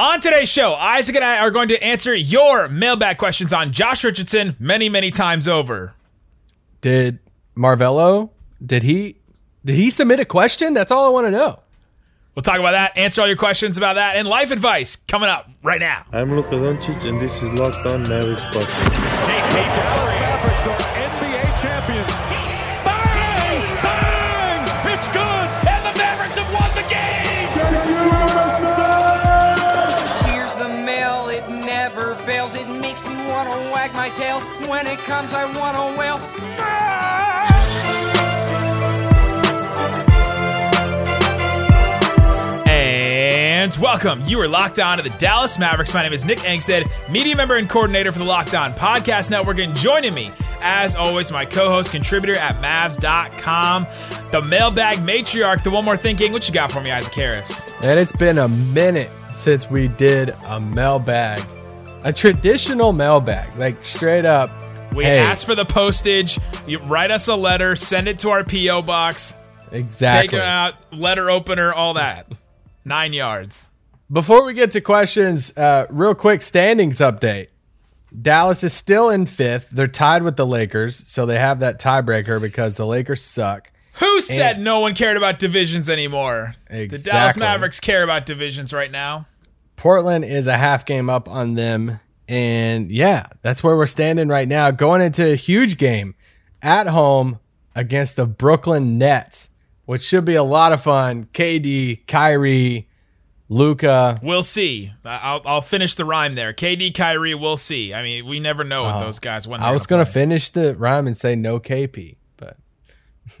On today's show, Isaac and I are going to answer your mailbag questions on Josh Richardson many, many times over. Did Marvello? Did he? Did he submit a question? That's all I want to know. We'll talk about that, answer all your questions about that, and life advice coming up right now. I'm Luka Doncic, and this is Locked On Mavericks podcast. Hey, hey, Dallas Mavericks are NBA champions. Wag my tail. When it comes, I wanna wail. And welcome. You are locked on to the Dallas Mavericks. My name is Nick Angstadt, media member and coordinator for the Locked On Podcast Network. And joining me, as always, my co host, contributor at Mavs.com, the mailbag matriarch, the one more thinking. What you got for me, Isaac Harris? And it's been a minute since we did a mailbag, a traditional mailbag, like straight up. We hey, asked for the postage. You write us a letter, send it to our P.O. box, exactly. take it out, letter opener, all that. Nine yards. Before we get to questions, uh, real quick standings update. Dallas is still in fifth. They're tied with the Lakers, so they have that tiebreaker because the Lakers suck. Who said no one cared about divisions anymore? The Dallas Mavericks care about divisions right now. Portland is a half game up on them. And yeah, that's where we're standing right now. Going into a huge game at home against the Brooklyn Nets, which should be a lot of fun. KD, Kyrie, Luka. We'll see. I'll, I'll finish the rhyme there. KD, Kyrie, we'll see. I mean, we never know with uh, those guys. When I was going to finish the rhyme and say no KP, but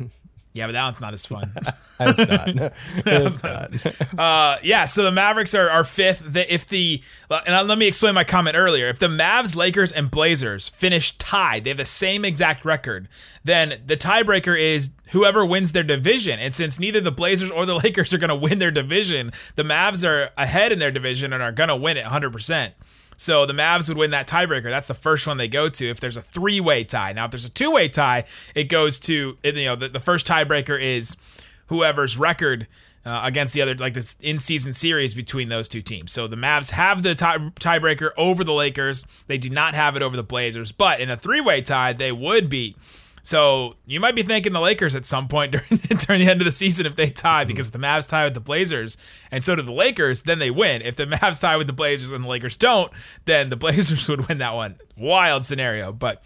Yeah, but that one's not as fun. it's not. it's not. uh, yeah, so the Mavericks are, are fifth. The, if the and let me explain my comment earlier. If the Mavs, Lakers, and Blazers finish tied, they have the same exact record. Then the tiebreaker is whoever wins their division. And since neither the Blazers or the Lakers are going to win their division, the Mavs are ahead in their division and are going to win it 100. percent So the Mavs would win that tiebreaker. That's the first one they go to. If there's a three-way tie, now if there's a two-way tie, it goes to you know the, the first tiebreaker is whoever's record uh, against the other, like this in-season series between those two teams. So the Mavs have the tie, tiebreaker over the Lakers. They do not have it over the Blazers. But in a three-way tie, they would beat. So you might be thanking the Lakers at some point during, during the end of the season if they tie, because if the Mavs tie with the Blazers and so do the Lakers, then they win. If the Mavs tie with the Blazers and the Lakers don't, then the Blazers would win that one. Wild scenario, but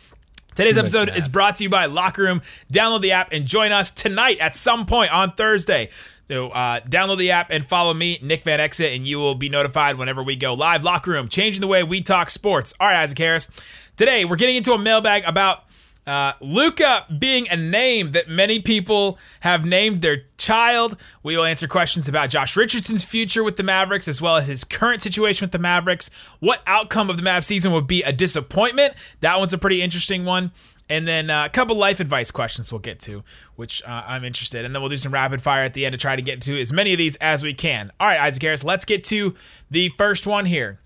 Today's episode is brought to you by Locker Room. Download the app and join us tonight at some point on Thursday. So uh, download the app and follow me, Nick Van Exit, and you will be notified whenever we go live. Locker Room, changing the way we talk sports. All right, Isaac Harris. Today we're getting into a mailbag about uh, Luka being a name that many people have named their child. We will answer questions about Josh Richardson's future with the Mavericks, as well as his current situation with the Mavericks. What outcome of the Mavs season would be a disappointment? That one's a pretty interesting one. And then uh, a couple life advice questions we'll get to, which uh, I'm interested. And then we'll do some rapid fire at the end to try to get to as many of these as we can. All right, Isaac Harris, let's get to the first one here.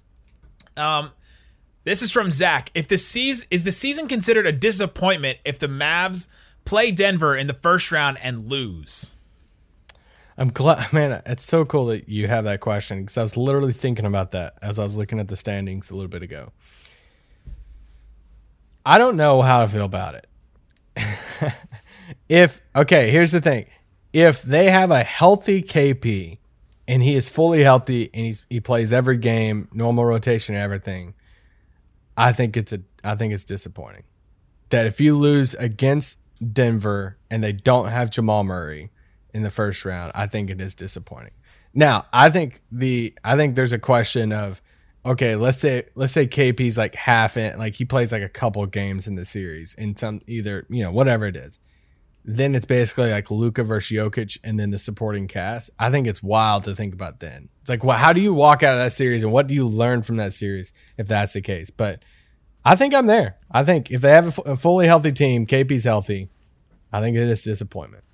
Um, this is from Zach. If the season is the season considered a disappointment if the Mavs play Denver in the first round and lose? I'm glad, man. It's so cool that you have that question because I was literally thinking about that as I was looking at the standings a little bit ago. I don't know how to feel about it. if okay, here's the thing: if they have a healthy KP and he is fully healthy and he's, he plays every game, normal rotation, and everything, I think it's a I think it's disappointing that if you lose against Denver and they don't have Jamal Murray in the first round, I think it is disappointing. Now, I think the I think there's a question of okay, let's say let's say KP's like half in, like he plays like a couple games in the series in some either you know whatever it is. Then it's basically like Luka versus Jokic and then the supporting cast. I think it's wild to think about. Then it's like, well, how do you walk out of that series and what do you learn from that series if that's the case? But I think I'm there. I think if they have a, a fully healthy team, KP's healthy. I think it is disappointment.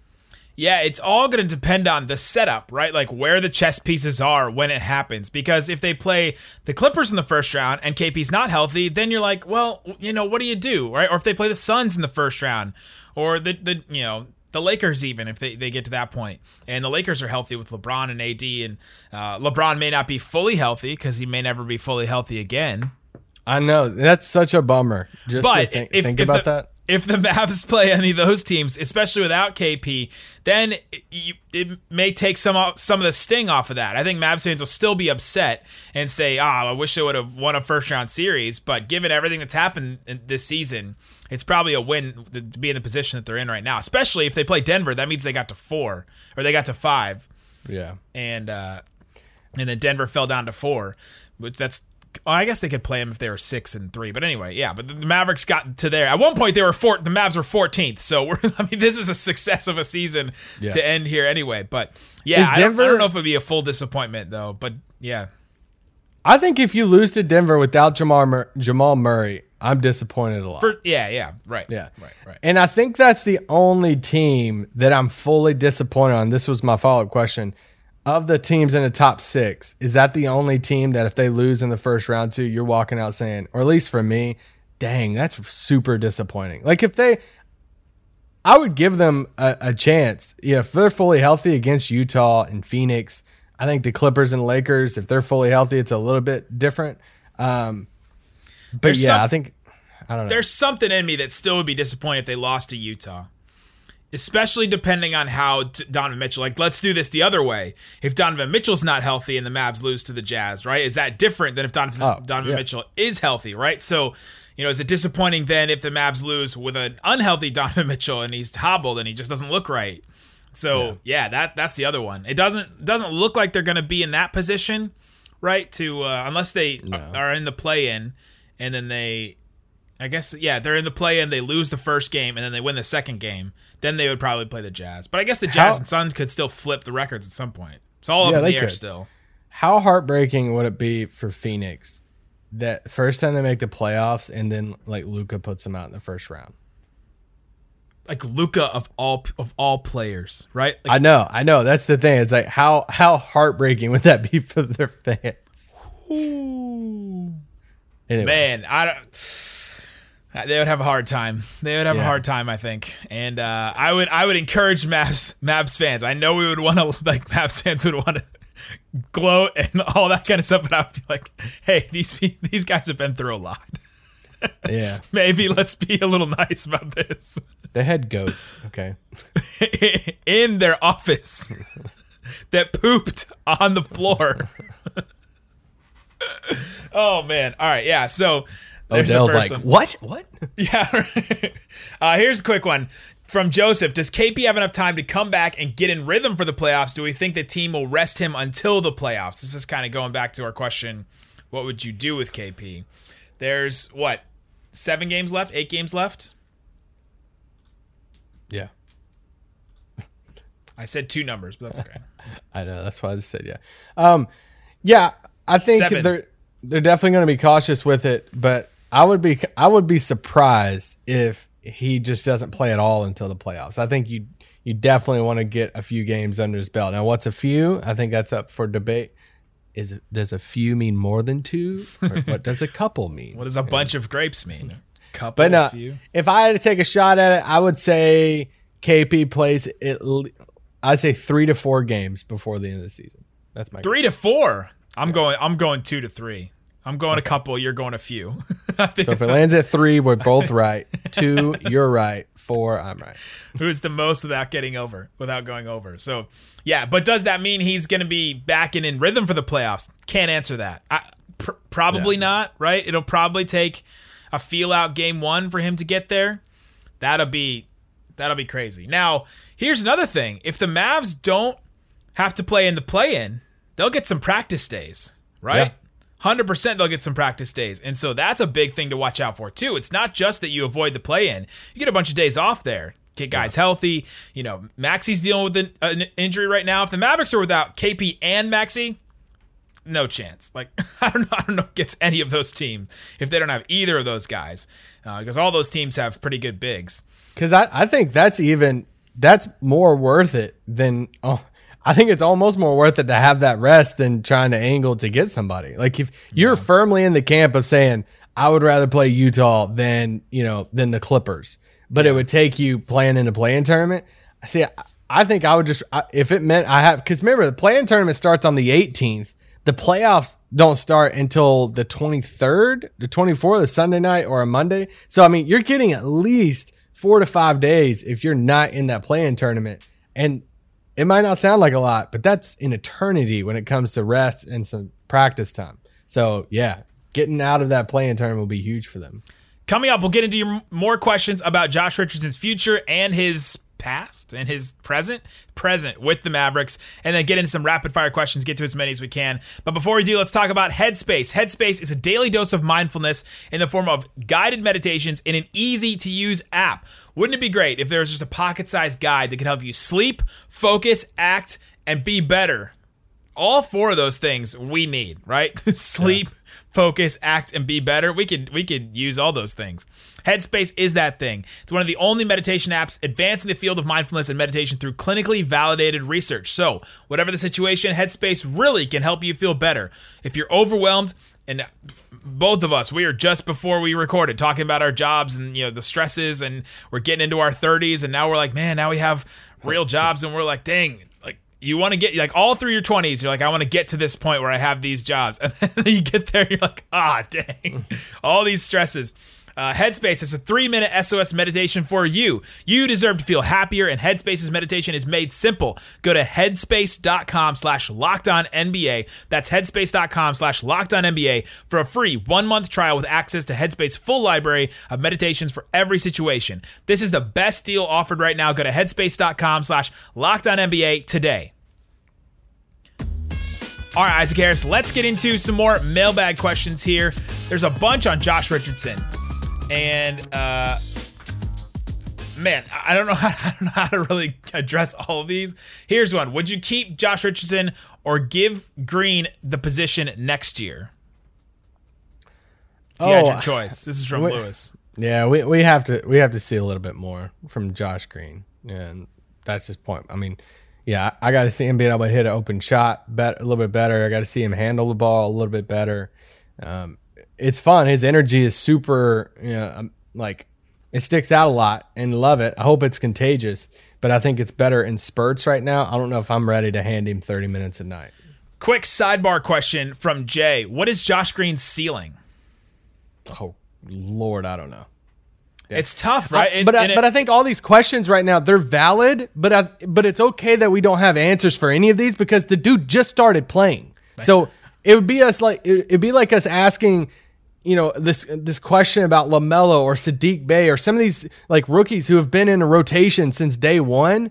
Yeah, it's all going to depend on the setup, right? Like where the chess pieces are when it happens. Because if they play the Clippers in the first round and KP's not healthy, then you're like, well, you know, what do you do, right? Or if they play the Suns in the first round, or the the you know the Lakers even if they, they get to that point. And the Lakers are healthy with LeBron and AD, and uh, LeBron may not be fully healthy because he may never be fully healthy again. I know that's such a bummer. Just But think, if, think if about the, that. If the Mavs play any of those teams, especially without KP, then it, you, it may take some off- some of the sting off of that. I think Mavs fans will still be upset and say, "Ah, I wish they would have won a first round series." But given everything that's happened in this season, it's probably a win to be in the position that they're in right now. Especially if they play Denver, that means they got to four or they got to five Yeah. and uh, and then Denver fell down to four. Which that's well, I guess they could play them if they were six and three. But anyway, yeah. But the Mavericks got to there. At one point, they were four. The Mavs were fourteenth. So we're. I mean, this is a success of a season Yeah. to end here anyway. But yeah, I, don't, I don't know if it'd be a full disappointment though. But yeah, I think if you lose to Denver without Jamal Mur- Jamal Murray, I'm disappointed a lot. for yeah, yeah, right, Yeah. right, right. And I think that's the only team that I'm fully disappointed on. This was my follow up question. Of the teams in the top six, is that the only team that if they lose in the first round to, you're walking out saying, or at least for me, dang, that's super disappointing. Like if they, I would give them a, a chance. Yeah, if they're fully healthy against Utah and Phoenix, I think the Clippers and Lakers, if they're fully healthy, it's a little bit different. Um, but There's yeah, some- I think, I don't know. There's something in me that still would be disappointed if they lost to Utah. Especially depending on how Donovan Mitchell. Like, let's do this the other way. If Donovan Mitchell's not healthy and the Mavs lose to the Jazz, right? Is that different than if Donovan, Oh, Donovan yeah. Mitchell is healthy, right? So, you know, is it disappointing then if the Mavs lose with an unhealthy Donovan Mitchell and he's hobbled and he just doesn't look right? So yeah, that that's the other one. It doesn't doesn't look like they're going to be in that position, right? To uh, unless they are in the play in, and then they I guess yeah, they're in the play in. They lose the first game and then they win the second game. Then they would probably play the Jazz. But I guess the Jazz How- and Suns could still flip the records at some point. It's all up Yeah, in they the air could. still. How heartbreaking would it be for Phoenix that first time they make the playoffs and then like Luka puts them out in the first round? Like Luka of all of all players, right? Like, I know, I know. That's the thing. It's like how how heartbreaking would that be for their fans? Anyway, man, I don't. They would have a hard time. They would have a hard time, I think. And uh, I would, I would encourage Mavs, Mavs fans. I know we would want to, like, Mavs fans would want to gloat and all that kind of stuff. But I'd be like, hey, these these guys have been through a lot. yeah, Maybe let's be a little nice about this. they had goats. Okay, In their office that pooped on the floor. oh man! All right, yeah. So there's Odell's like, what? What? Yeah. uh, here's a quick one from Joseph. Does KP have enough time to come back and get in rhythm for the playoffs? Do we think the team will rest him until the playoffs? This is kind of going back to our question what would you do with KP? There's what? Seven games left? Eight games left? Yeah, I said two numbers, but that's okay. I know. That's why I just said yeah. Um, yeah, I think they're they're definitely going to be cautious with it, but I would be I would be surprised if he just doesn't play at all until the playoffs. I think you you definitely want to get a few games under his belt. Now, what's a few? I think that's up for debate. Is it, does a few mean more than two, or what does a couple mean? What does a bunch of grapes mean? Couple, But no, few? if I had to take a shot at it, I would say KP plays it. I'd say three to four games before the end of the season. That's my Three to four. I'm going. I'm going two to three. I'm going a couple. You're going a few. So if it lands at three, we're both right. Two, you're right. Four, I'm right. who's the most without getting over, without going over. So, yeah, but does that mean he's going to be back and in rhythm for the playoffs? Can't answer that. I, pr- probably Yeah. not, right? It'll probably take a feel out game 1 for him to get there. That'll be that'll be crazy. Now, here's another thing. If the Mavs don't have to play in the play-in, they'll get some practice days, right? Yeah. Hundred percent, they'll get some practice days, and so that's a big thing to watch out for too. It's not just that you avoid the play-in; you get a bunch of days off there. Get guys healthy. You know, Maxi's dealing with an, an injury right now. If the Mavericks are without KP and Maxi, no chance. Like I don't know, I don't know if it gets any of those teams if they don't have either of those guys, uh, because all those teams have pretty good bigs. Because I, I think that's even that's more worth it than oh I think it's almost more worth it to have that rest than trying to angle to get somebody. Like if you're firmly in the camp of saying I would rather play Utah than you know than the Clippers, but it would take you playing in the play-in tournament. See, I- I think I would just I- if it meant I have because remember the play-in tournament starts on the 18th. The playoffs don't start until the 23rd, the 24th, a Sunday night or a Monday. So I mean, you're getting at least four to five days if you're not in that play-in tournament. And it might not sound like a lot, but that's an eternity when it comes to rest and some practice time. So yeah, getting out of that play-in tournament will be huge for them. Coming up, we'll get into your more questions about Josh Richardson's future and his past and his present, present with the Mavericks, and then get into some rapid fire questions, get to as many as we can. But before we do, let's talk about Headspace. Headspace is a daily dose of mindfulness in the form of guided meditations in an easy to use app. Wouldn't it be great if there was just a pocket sized guide that could help you sleep, focus, act, and be better? All four of those things we need, right? Sleep, focus, act, and be better. We could we could use all those things. Headspace is that thing. It's one of the only meditation apps advancing the field of mindfulness and meditation through clinically validated research. So, whatever the situation, Headspace really can help you feel better. If you're overwhelmed, and both of us, we are just before we recorded talking about our jobs and you know the stresses, and we're getting into our 30s, and now we're like, man, now we have real jobs, and we're like, dang, you want to get like all through your 20s you're like i want to get to this point where i have these jobs. And then you get there you're like ah dang. All these stresses. Uh, headspace is a three minute sos meditation for you. You deserve to feel happier and headspace's meditation is made simple. Go to headspace.com slash locked on nba that's headspace.com slash locked on nba for a free one month trial with access to headspace full library of meditations for every situation. This is the best deal offered right now. Go to headspace.com slash locked on nba today all right, Isaac Harris, let's get into some more mailbag questions here. There's a bunch on Josh Richardson. And, uh, man, I don't know how, I don't know how to really address all of these. Here's one Would you keep Josh Richardson or give Green the position next year? If you had Oh, your choice. This is from wait. Lewis. Yeah, we, we have to we have to see a little bit more from Josh Green, and that's his point. I mean, yeah, I got to see him being able to hit an open shot bet, a little bit better. I got to see him handle the ball a little bit better. Um, it's fun. His energy is super. You know, um, like it sticks out a lot, and love it. I hope it's contagious, but I think it's better in spurts right now. I don't know if I'm ready to hand him 30 minutes a night. Quick sidebar question from Jay What is Josh Green's ceiling? Oh Lord, I don't know. It's tough, right? I- but I, and it- I think all these questions right now they're valid, but I, but it's okay that we don't have answers for any of these because the dude just started playing. So it would be us like it- it'd be like us asking, you know, this this question about LaMelo or Sadiq Bey or some of these like rookies who have been in a rotation since day one.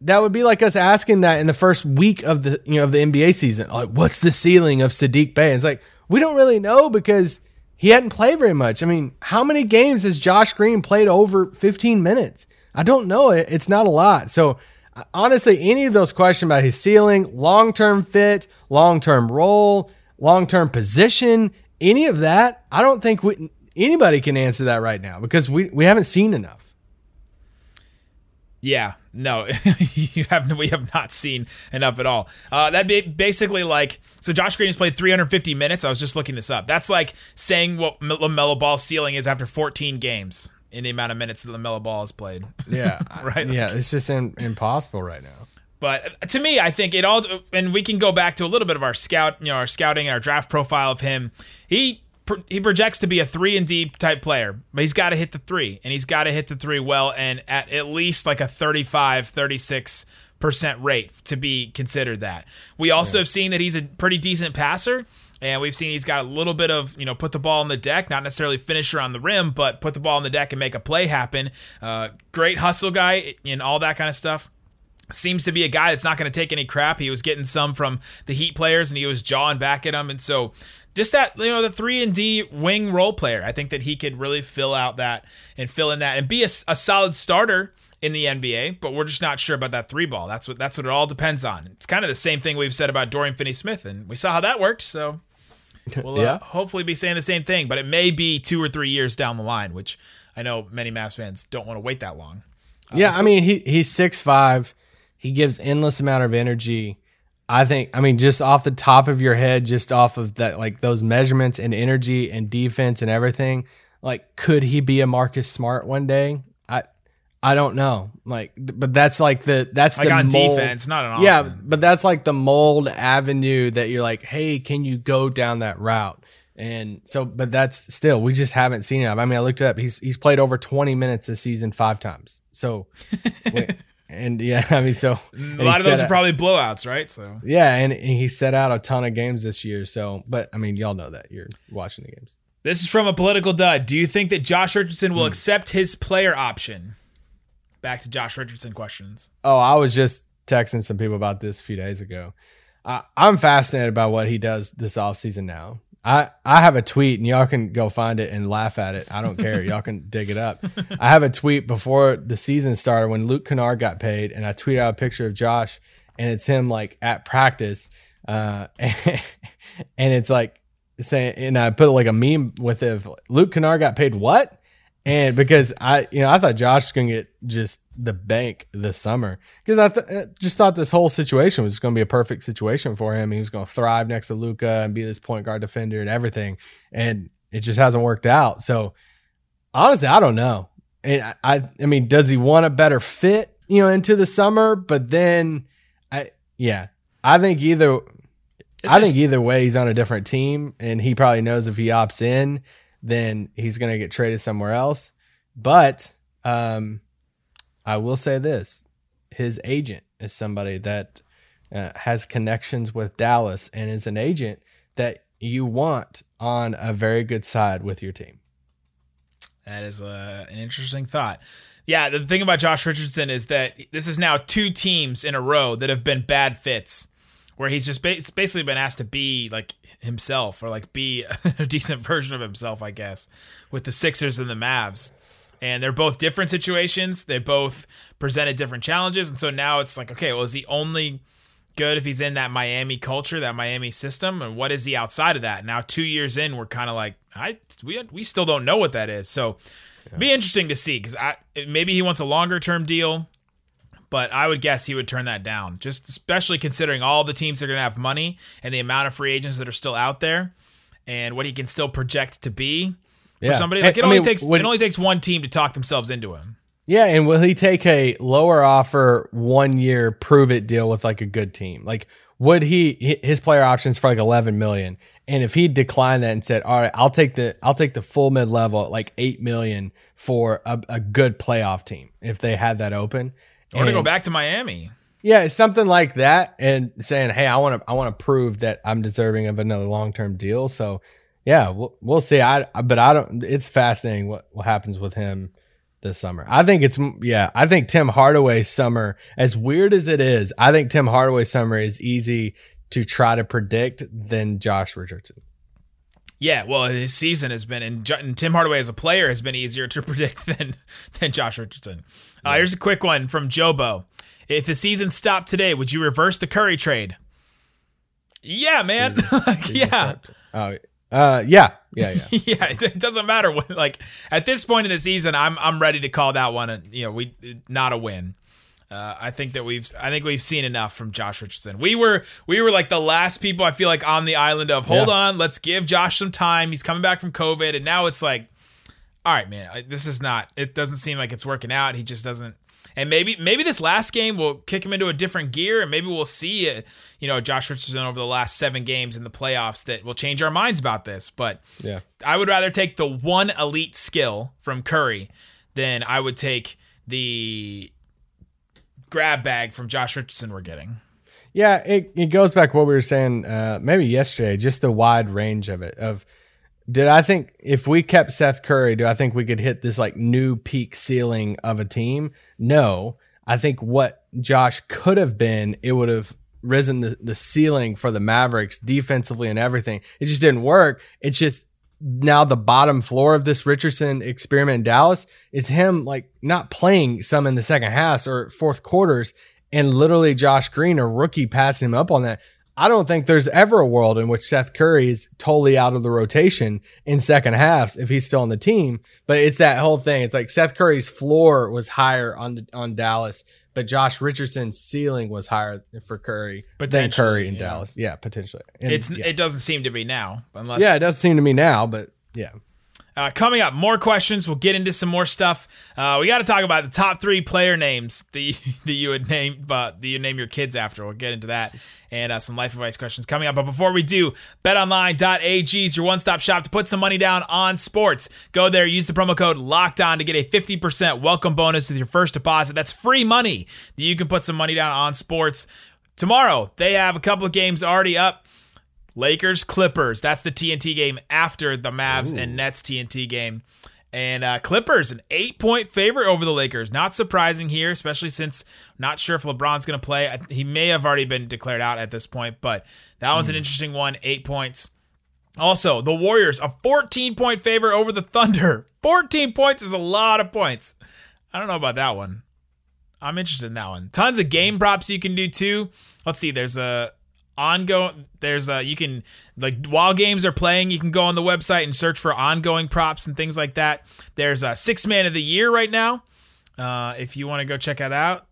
That would be like us asking that in the first week of the you know of the NBA season. Like, what's the ceiling of Sadiq Bey? And it's like we don't really know because he hadn't played very much. I mean, how many games has Josh Green played over 15 minutes? I don't know. It- It's not a lot. So uh, honestly, any of those questions about his ceiling, long term fit, long term role, long term position, any of that, I don't think we, anybody can answer that right now because we, we haven't seen enough. Yeah, no, you have we have not seen enough at all. Uh, that'd be basically like so. Josh Green has played 350 minutes. I was just looking this up. That's like saying what LaMelo Ball's ceiling is after 14 games in the amount of minutes that LaMelo Ball has played. Yeah. Right. Yeah. It's just in, impossible right now. But to me, I think it all, and we can go back to a little bit of our scout, you know, our scouting and our draft profile of him. He he projects to be a three and D type player, but he's got to hit the three, and he's got to hit the three well, and at at least like a 35, 36 percent rate to be considered that. We also have seen that he's a pretty decent passer. And we've seen he's got a little bit of, you know, put the ball on the deck, not necessarily finisher on the rim, but put the ball on the deck and make a play happen. Uh, great hustle guy and all that kind of stuff seems to be a guy that's not going to take any crap. He was getting some from the Heat players, and he was jawing back at them, and so just that you know the three and D wing role player. I think that he could really fill out that and fill in that and be a, a solid starter in the NBA. But we're just not sure about that three ball. That's what that's what it all depends on. It's kind of the same thing we've said about Dorian Finney-Smith, and we saw how that worked. So we'll Yeah. uh, hopefully be saying the same thing. But it may be two or three years down the line, which I know many Mavs fans don't want to wait that long. Yeah, I mean he he's six five. He gives endless amount of energy. I think I mean just off the top of your head, just off of that like those measurements and energy and defense and everything, like could he be a Marcus Smart one day? I I don't know. Like, but that's like the that's Like the on mold- defense, not on Yeah, offense. but that's like the mold avenue that you're like, hey, can you go down that route? And so, but that's still we just haven't seen it. I mean, I looked it up. He's he's played over 20 minutes this season five times. So, wait, and yeah, I mean, so A lot of those are probably blowouts, right? So yeah, and he set out a ton of games this year. So, but I mean, y'all know that you're watching the games. this is from a political dud. Do you think that Josh Richardson will hmm. accept his player option? Back to Josh Richardson questions. Oh, I was just texting some people about this a few days ago. I, I'm fascinated by what he does this offseason now. I, I have a tweet and y'all can go find it and laugh at it. I don't care. y'all can dig it up. I have a tweet before the season started when Luke Kennard got paid, and I tweeted out a picture of Josh, and it's him like at practice, uh, and it's like saying, and I put like a meme with it. Luke Kennard got paid what? And because I, you know, I thought Josh was going to get just the bank this summer because I th- just thought this whole situation was going to be a perfect situation for him. He was going to thrive next to Luka and be this point guard defender and everything. And it just hasn't worked out. So honestly, I don't know. And I, I, I mean, does he want a better fit, you know, into the summer? But then I, yeah, I think either, It's I just- think either way, he's on a different team, and he probably knows if he opts in, then he's going to get traded somewhere else. But um, I will say this: his agent is somebody that uh, has connections with Dallas, and is an agent that you want on a very good side with your team. That is uh, an interesting thought. Yeah, the thing about Josh Richardson is that this is now two teams in a row that have been bad fits, where he's just ba- basically been asked to be like himself or like be a decent version of himself, I guess, with the Sixers and the Mavs. And they're both different situations. They both presented different challenges. And so now it's like, okay, well, is he only good if he's in that Miami culture, that Miami system, and what is he outside of that? Now, two years in, we're kind of like, I we we still don't know what that is. So, be interesting to see because I maybe he wants a longer term deal, but I would guess he would turn that down. Just especially considering all the teams that are going to have money and the amount of free agents that are still out there, and what he can still project to be Yeah. for somebody. Like it I only mean, takes would- it only takes one team to talk themselves into him. Yeah, and will he take a lower offer one year prove it deal with like a good team? Like would he his player options for like 11 million and if he declined that and said, "All right, I'll take the I'll take the full mid level at like 8 million for a, a good playoff team if they had that open." Or to go back to Miami. Yeah, something like that and saying, "Hey, I want to I want to prove that I'm deserving of another long-term deal." So, yeah, we'll, we'll see. I but I don't it's fascinating what what happens with him this summer. I think it's yeah, I think Tim Hardaway's summer as weird as it is, I think Tim Hardaway's summer is easy to try to predict than Josh Richardson. Yeah, well, his season has been, and, and Tim Hardaway as a player has been easier to predict than than Josh Richardson. Uh, here's a quick one from Jobo. If the season stopped today, would you reverse the Curry trade? Yeah, man. yeah, Oh, uh yeah, yeah, yeah. yeah. It, it doesn't matter what. Like at this point in the season, I'm I'm ready to call that one. A, you know, we not a win. Uh, I think that we've I think we've seen enough from Josh Richardson. We were we were like the last people I feel like on the island of hold Yeah. on, let's give Josh some time. He's coming back from COVID, and now it's like, all right, man, this is not. It doesn't seem like it's working out. He just doesn't. And maybe maybe this last game will kick him into a different gear, and maybe we'll see uh, you know Josh Richardson over the last seven games in the playoffs that will change our minds about this. But Yeah. I would rather take the one elite skill from Curry than I would take the grab bag from Josh Richardson we're getting. Yeah, it, it goes back what we were saying uh, maybe yesterday, just the wide range of it. Of did I think if we kept Seth Curry, do I think we could hit this like new peak ceiling of a team? No. I think what Josh could have been, it would have risen the, the ceiling for the Mavericks defensively and everything. It just didn't work. It's just now the bottom floor of this Richardson experiment in Dallas is him like not playing some in the second halves or fourth quarters and literally Josh Green, a rookie, passing him up on that. I don't think there's ever a world in which Seth Curry is totally out of the rotation in second halves if he's still on the team. But it's that whole thing. It's like Seth Curry's floor was higher on on Dallas, but Josh Richardson's ceiling was higher for Curry than Curry in yeah. Dallas. Yeah, potentially. And, It's yeah. it doesn't seem to be now, unless yeah, it does seem to me now, but yeah. Uh, coming up, more questions. We'll get into some more stuff. Uh, we got to talk about the top three player names that that you would name, but that you name your kids after. We'll get into that and uh, some life advice questions coming up. But before we do, BetOnline.ag is your one-stop shop to put some money down on sports. Go there, use the promo code Locked On to get a 50% welcome bonus with your first deposit. That's free money that you can put some money down on sports. Tomorrow, they have a couple of games already up. Lakers Clippers. That's the TNT game after the Mavs and Nets TNT game. And uh, Clippers, an eight point favorite over the Lakers. Not surprising here, especially since not sure if LeBron's going to play. He may have already been declared out at this point, but that one's an interesting one. Eight points. Also, the Warriors, a 14 point favorite over the Thunder. 14 points is a lot of points. I don't know about that one. I'm interested in that one. Tons of game props you can do too. Let's see. There's a ongoing. There's a you can like while games are playing, you can go on the website and search for ongoing props and things like that. There's a six man of the year right now. Uh, if you want to go check that out,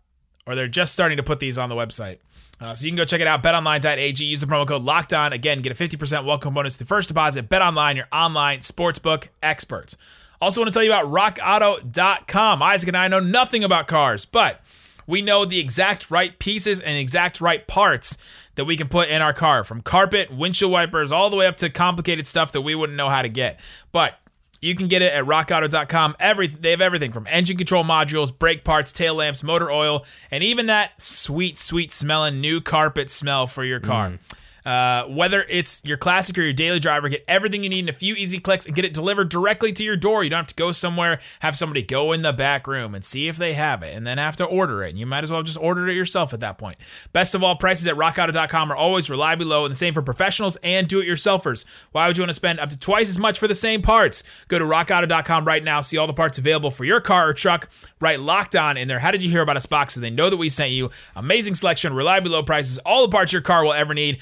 or they're just starting to put these on the website. Uh, so you can go check it out, betonline.ag. Use the promo code Locked On. Again, get a 50% welcome bonus to first deposit. BetOnline, your online sportsbook experts. Also, want to tell you about RockAuto.com. Isaac and I know nothing about cars, but we know the exact right pieces and exact right parts that we can put in our car, from carpet, windshield wipers, all the way up to complicated stuff that we wouldn't know how to get. But you can get it at rockauto.com. Every they have everything from engine control modules, brake parts, tail lamps, motor oil, and even that sweet, sweet smelling new carpet smell for your car. Mm. Uh, whether it's your classic or your daily driver, get everything you need in a few easy clicks and get it delivered directly to your door. You don't have to go somewhere, have somebody go in the back room and see if they have it, and then have to order it. You might as well just order it yourself at that point. Best of all, prices at rockauto.com are always reliably low, and the same for professionals and do-it-yourselfers. Why would you want to spend up to twice as much for the same parts? Go to rockauto.com right now, see all the parts available for your car or truck. Write locked on in there. How did you hear about us box so they know that we sent you? Amazing selection, reliably low prices, all the parts your car will ever need.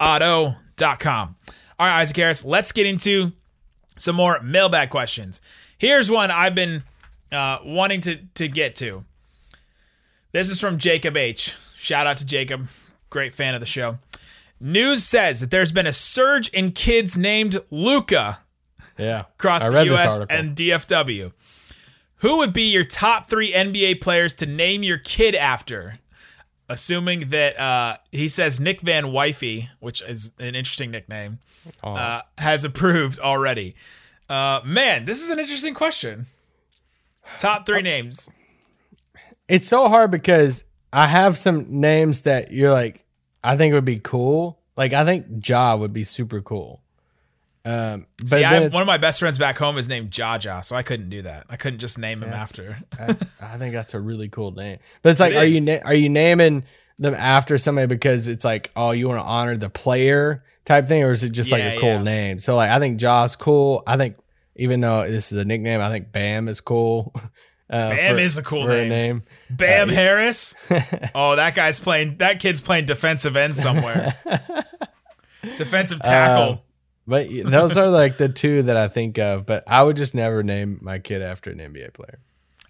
RockAuto.com. All right, Isaac Harris, let's get into some more mailbag questions. Here's one I've been uh, wanting to to get to. This is from Jacob H. Shout out to Jacob, great fan of the show. News says that there's been a surge in kids named Luka Yeah. across I the US and DFW. Who would be your top three NBA players to name your kid after? Assuming that uh, he says Nick Van Wifey, which is an interesting nickname, uh, has approved already. Uh, man, this is an interesting question. Top three names. it's so hard because I have some names that you're like, I think would be cool. Like I think Ja would be super cool. Um, but See, I, one of my best friends back home is named Jaja, so I couldn't do that. I couldn't just name him after. I, I think that's a really cool name. But it's like, It are you na- are you naming them after somebody because it's like, oh, you want to honor the player type thing, or is it just like a cool yeah. name? So like, I think Ja's cool. I think even though this is a nickname, I think Bam is cool. Uh, Bam for- is a cool name. name. Bam Uh, Harris. Oh, that guy's playing. That kid's playing defensive end somewhere. defensive tackle. Um, But those are like the two that I think of. But I would just never name my kid after an NBA player.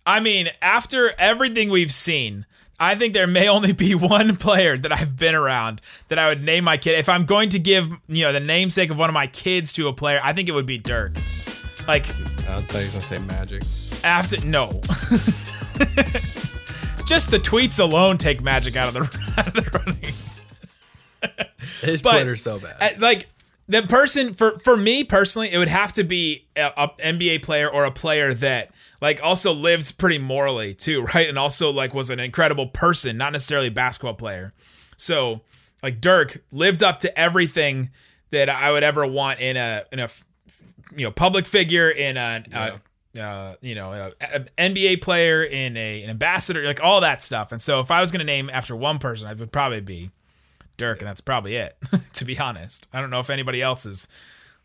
I mean, after everything we've seen, I think there may only be one player that I've been around that I would name my kid. If I'm going to give, you know, the namesake of one of my kids to a player, I think it would be Dirk. Like I thought he was gonna say Magic. after no. Just the tweets alone take magic out of the, out of the running. His But- Twitter's so bad. Like the person for for me personally, it would have to be a, a NBA player or a player that like also lived pretty morally too, right? And also like was an incredible person, not necessarily a basketball player. So like Dirk lived up to everything that I would ever want in a in a you know public figure in a. Uh, uh, you know, a, a NBA player in a an ambassador, like all that stuff. And so, if I was going to name after one person, it would probably be Dirk, and that's probably it. to be honest, I don't know if anybody else is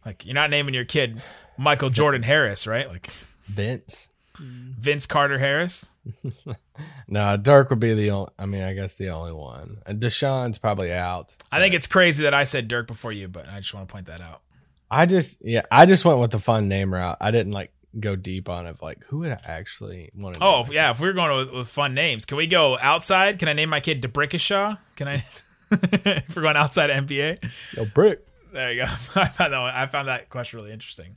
like you're not naming your kid Michael Jordan Harris, right? Like Vince. Vince Carter Harris. No, Dirk would be the only. I mean, I guess the only one. And Deshaun's probably out. I think it's crazy that I said Dirk before you, but I just want to point that out. I just yeah, I just went with the fun name route. I didn't like go deep on it. Like who would I actually want to? Oh yeah, if we're going with, with fun names, can we go outside? Can I name my kid D'Brickashaw? Can I? if we're going outside NBA, no brick. there you go. I found that one, I found that question really interesting.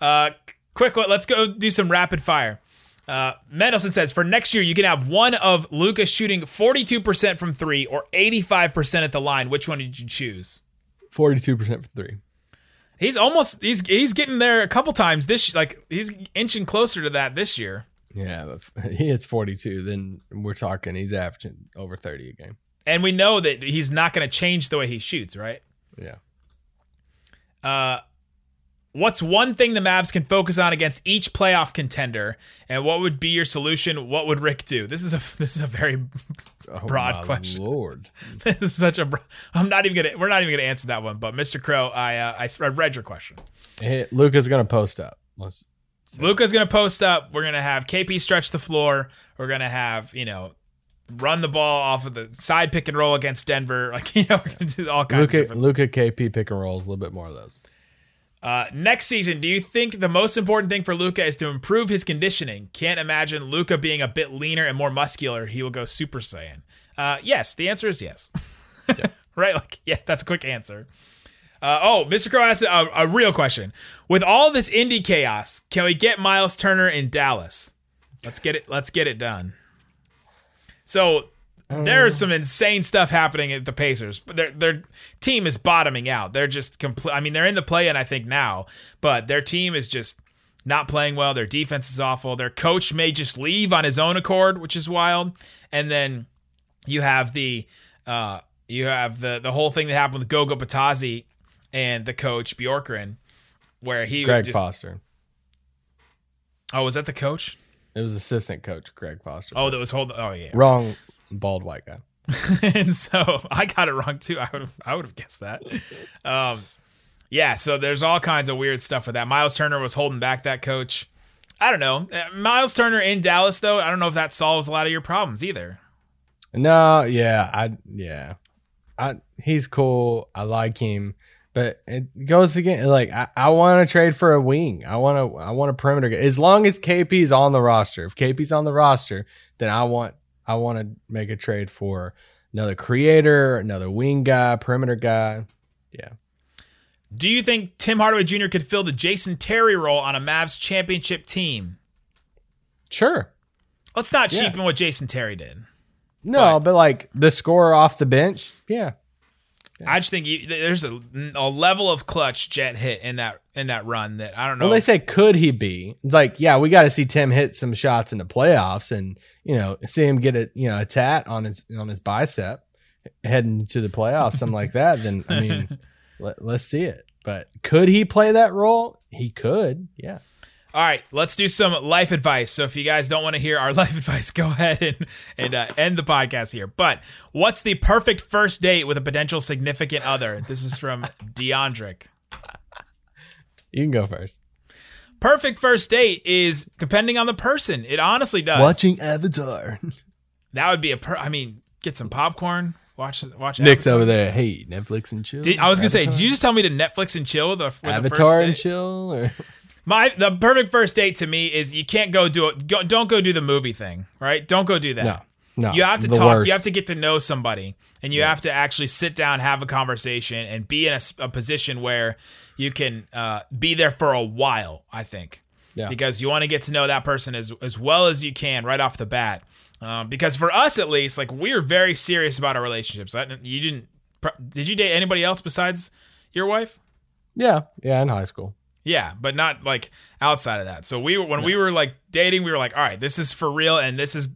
Uh, quick one. Let's go do some rapid fire. Uh, Mendelson says for next year you can have one of Luka's shooting 42% from three or 85% at the line. Which one did you choose? Forty-two percent for three. He's almost he's he's getting there a couple times this like he's inching closer to that this year. Yeah, but if he hits forty-two. Then we're talking he's averaging over thirty a game. And we know that he's not going to change the way he shoots, right? Yeah. Uh, what's one thing the Mavs can focus on against each playoff contender, and what would be your solution? What would Rick do? This is a this is a very Oh, Broad question. Lord. this is such a. bro- I'm not even gonna. We're not even gonna answer that one. But Mr. Crow, I uh, I, I read your question. Hey, Luka's gonna post up. Let's, Luka's gonna post up. We're gonna have KP stretch the floor. We're gonna have you know run the ball off of the side pick and roll against Denver. Like you know do all kinds of Luka, different. Luka KP pick and rolls a little bit more of those. Uh, next season, do you think the most important thing for Luka is to improve his conditioning? Can't imagine Luka being a bit leaner and more muscular. He will go Super Saiyan. Uh, yes, the answer is yes. right? Like, yeah, that's a quick answer. Uh, oh, Mr. Crow asked a, a real question. With all this indie chaos, can we get Miles Turner in Dallas? Let's get it. Let's get it done. So there's some insane stuff happening at the Pacers. But their their team is bottoming out. They're just complete. I mean, they're in the play-in, I think now, but their team is just not playing well. Their defense is awful. Their coach may just leave on his own accord, which is wild. And then you have the uh, you have the the whole thing that happened with Goga Bitadze and the coach Bjorkgren, where he Greg just Foster. oh was that the coach? It was assistant coach Greg Foster. Oh, that was hold. Oh yeah. wrong, bald white guy. and so I got it wrong too. I would have I would have guessed that. Um, yeah, so there's all kinds of weird stuff with that. Miles Turner was holding back that coach. I don't know. Uh, Miles Turner in Dallas though, I don't know if that solves a lot of your problems either. No, yeah, I yeah, I he's cool. I like him, but it goes again. Like I, I want to trade for a wing. I want to I want a perimeter guy. As long as KP's on the roster. If KP's on the roster, then I want I want to make a trade for another creator, another wing guy, perimeter guy. Yeah, Do you think Tim Hardaway Jr. could fill the Jason Terry role on a Mavs championship team? sure. Let's not Yeah. cheapen what Jason Terry did. No, but, like the scorer off the bench. Yeah, I just think you, there's a, a level of clutch Jet hit in that in that run that I don't know. Well, they say could he be? It's like, yeah, we got to see Tim hit some shots in the playoffs, and you know, see him get a you know a tat on his on his bicep heading to the playoffs, something like that. Then I mean, let, let's see it. But could he play that role? He could. Yeah. All right, let's do some life advice. So if you guys don't want to hear our life advice, go ahead and and uh, end the podcast here. But what's the perfect first date with a potential significant other? This is from Deandric. You can go first. Perfect first date is depending on the person. It honestly does. Watching Avatar. That would be a per. I mean, get some popcorn. Watch watch. Nick's Avatar. over there. Hey, Netflix and chill. Did, I was gonna say, Avatar? did you just tell me to Netflix and chill with the, with Avatar and chill? Or My the perfect first date to me is you can't go do it. Go, don't go do the movie thing, right? Don't go do that. no, no. You have to talk. worst. You have to get to know somebody, and you have to actually sit down, have a conversation, and be in a position where you can uh, be there for a while. I think, Yeah. because you want to get to know that person as as well as you can right off the bat. Um, because for us, at least, like we're very serious about our relationships. I, you didn't? Did you date anybody else besides your wife? Yeah, yeah. In high school. Yeah, but not like outside of that. So we were when we were like dating, we were like, all right, this is for real, and this is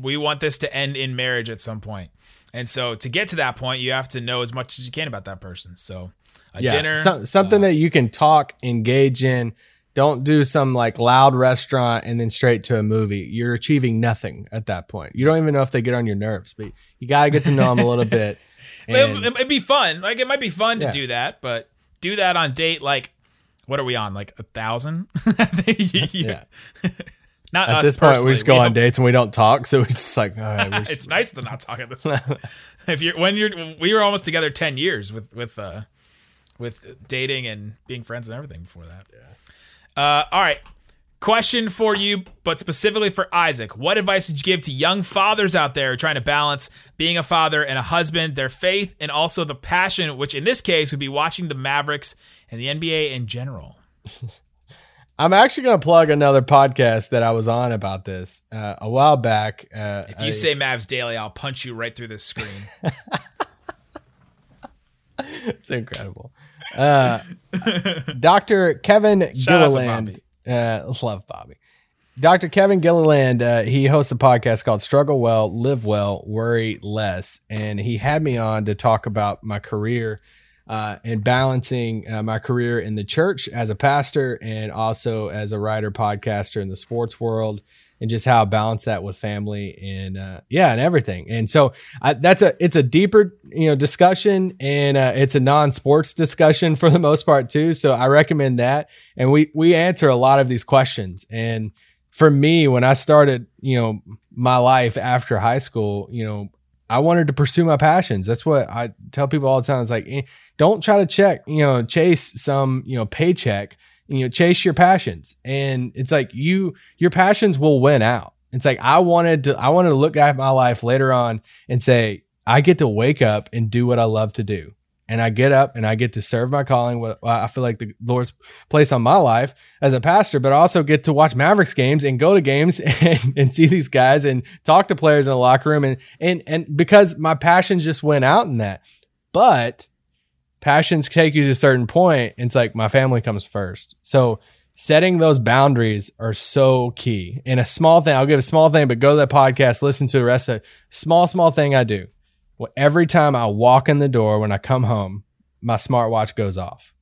we want this to end in marriage at some point. And so to get to that point, you have to know as much as you can about that person. So a yeah, dinner, some- something uh, that you can talk, engage in. Don't do some like loud restaurant and then straight to a movie. You're achieving nothing at that point. You don't even know if they get on your nerves, but you got to get to know them a little bit. it, And it, would be fun. Like it might be fun to do that, but do that on date like. What are we on? Like a thousand? yeah. Not At us this point, we just go on don't- dates and we don't talk. So it's just like, all right, it's nice to not talk at this point. if you're when you're we were almost together 10 years with with uh with dating and being friends and everything before that Yeah. uh all right question for you but specifically for isaac what advice would you give to young fathers out there trying to balance being a father and a husband their faith and also the passion which in this case would be watching the mavericks and the nba in general I'm actually going to plug another podcast that I was on about this uh, a while back. Uh, If you I- say Mavs Daily, I'll punch you right through the screen. it's incredible. Uh, Dr. Kevin Shout out to Gilliland, uh, love Bobby. Dr. Kevin Gilliland, uh, he hosts a podcast called Struggle Well, Live Well, Worry Less. And he had me on to talk about my career uh, and balancing uh, my career in the church as a pastor and also as a writer, podcaster in the sports world, and just how I balance that with family and uh, yeah, and everything. And so I, that's a it's a deeper you know discussion and uh, it's a non-sports discussion for the most part too. So I recommend that. And we we answer a lot of these questions. And for me, when I started you know my life after high school, you know. I wanted to pursue my passions. That's what I tell people all the time. It's like, eh, don't try to check, you know, chase some, you know, paycheck, you know, chase your passions. And it's like you, your passions will win out. It's like, I wanted to, I wanted to look at my life later on and say, I get to wake up and do what I love to do. And I get up and I get to serve my calling. What I feel like the Lord's place on my life as a pastor, but I also get to watch Mavericks games and go to games and, and see these guys and talk to players in the locker room. And, and, and because my passions just went out in that, but passions take you to a certain point. It's like my family comes first. So setting those boundaries are so key. And a small thing, I'll give a small thing, but go to that podcast, listen to the rest of it. Small, small thing I do. Well, every time I walk in the door when I come home, my smartwatch goes off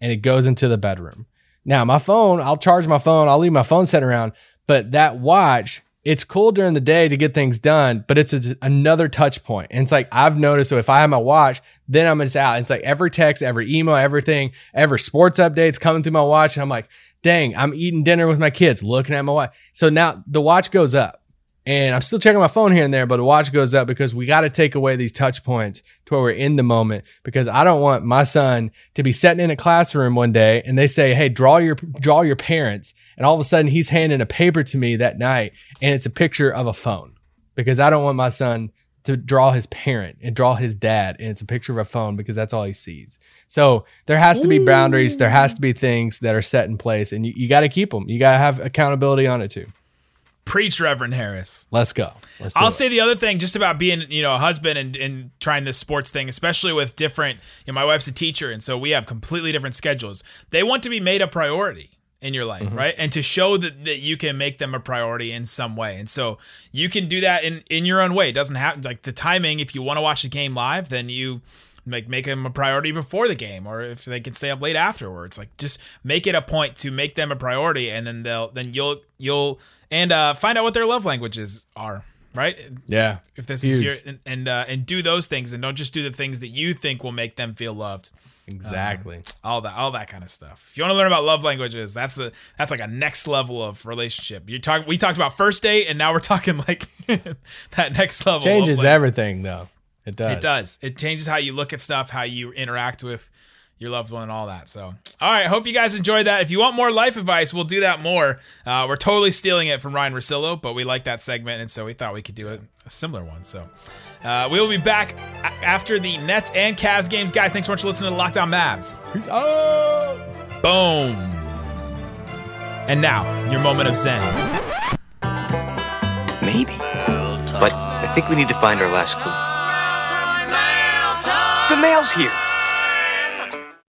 and it goes into the bedroom. Now, my phone, I'll charge my phone, I'll leave my phone set around, but that watch, it's cool during the day to get things done, but it's a, another touch point. And it's like I've noticed so if I have my watch, then I'm just out. It's like every text, every email, everything, every sports updates coming through my watch. And I'm like, dang, I'm eating dinner with my kids, looking at my watch. So now the watch goes up. And I'm still checking my phone here and there, but the watch goes up because we got to take away these touch points to where we're in the moment. Because I don't want my son to be sitting in a classroom one day and they say, "Hey, draw your draw your parents," and all of a sudden he's handing a paper to me that night, and it's a picture of a phone. Because I don't want my son to draw his parent and draw his dad, and it's a picture of a phone because that's all he sees. So there has to be boundaries. There has to be things that are set in place, and you, you got to keep them. You got to have accountability on it too. Preach, Reverend Harris. Let's go. Let's I'll it. say the other thing just about being, you know, a husband and, and trying this sports thing, especially with different, you know, my wife's a teacher, and so we have completely different schedules. They want to be made a priority in your life, mm-hmm. right? And to show that, that you can make them a priority in some way. And so you can do that in, in your own way. It doesn't have like the timing. If you want to watch the game live, then you like make them a priority before the game or if they can stay up late afterwards like just make it a point to make them a priority and then they'll then you'll you'll and uh find out what their love languages are right Yeah. if this is your and and, uh, and do those things and don't just do the things that you think will make them feel loved Exactly. all that all that kind of stuff if you want to learn about love languages that's a that's like a next level of relationship you talk we talked about first date and now we're talking like that next level Changes everything though. It does. it does it changes how you look at stuff how you interact with your loved one and all that so all right hope you guys enjoyed that if you want more life advice we'll do that more uh, we're totally stealing it from Ryen Russillo but we like that segment and so we thought we could do a, a similar one so uh, we will be back a- after the Nets and Cavs games. Guys, thanks so much for listening to Locked On Mavs. Peace out. Boom. And now, your moment of zen. Maybe. But I think we need to find our last clue. Mail's here.